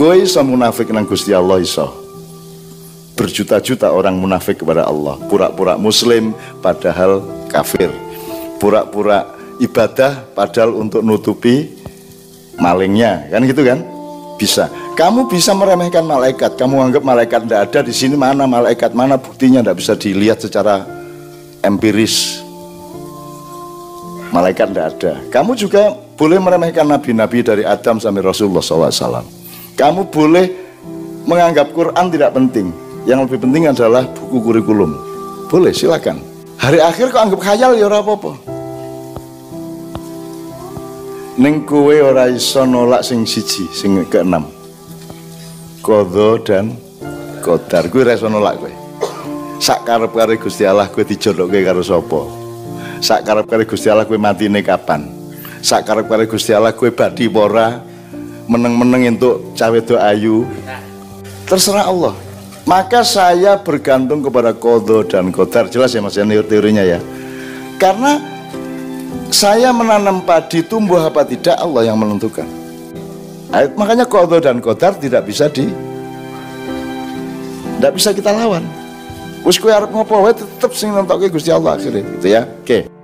Kowe iso munafik nang Gusti Allah iso. Berjuta-juta orang munafik kepada Allah, pura-pura muslim padahal kafir. Pura-pura ibadah padahal untuk nutupi malingnya, kan gitu kan? Bisa. Kamu bisa meremehkan malaikat. Kamu anggap malaikat tidak ada di sini mana malaikat mana buktinya tidak bisa dilihat secara empiris. Malaikat tidak ada. Kamu juga boleh meremehkan nabi-nabi dari Adam sampai Rasulullah SAW. Kamu boleh menganggap Quran tidak penting. Yang lebih penting adalah buku kurikulum. Boleh, silakan. Hari akhir kok anggap khayal ya apa-apa. Neng kowe ora iso nolak sing siji, sing keenam. Kodo dan kodar kowe ora iso nolak kowe. Sak karep-karep Gusti Allah kowe dijodokke karo sapa? Sak karep-karep Gusti Allah kowe matine kapan? Sak karep-karep Gusti Allah kowe badi ora meneng-meneng untuk cawe do ayu. Terserah Allah. Maka saya bergantung kepada kodo dan kodar. Jelas ya mas ya teorinya ya. Karena saya menanam padi tumbuh apa tidak Allah yang menentukan. Makanya kodo dan kodar tidak bisa di tidak bisa kita lawan. Wis kowe arep ngopo wae tetep sing nentokke Gusti Allah akhirnya gitu ya. Oke. Okay.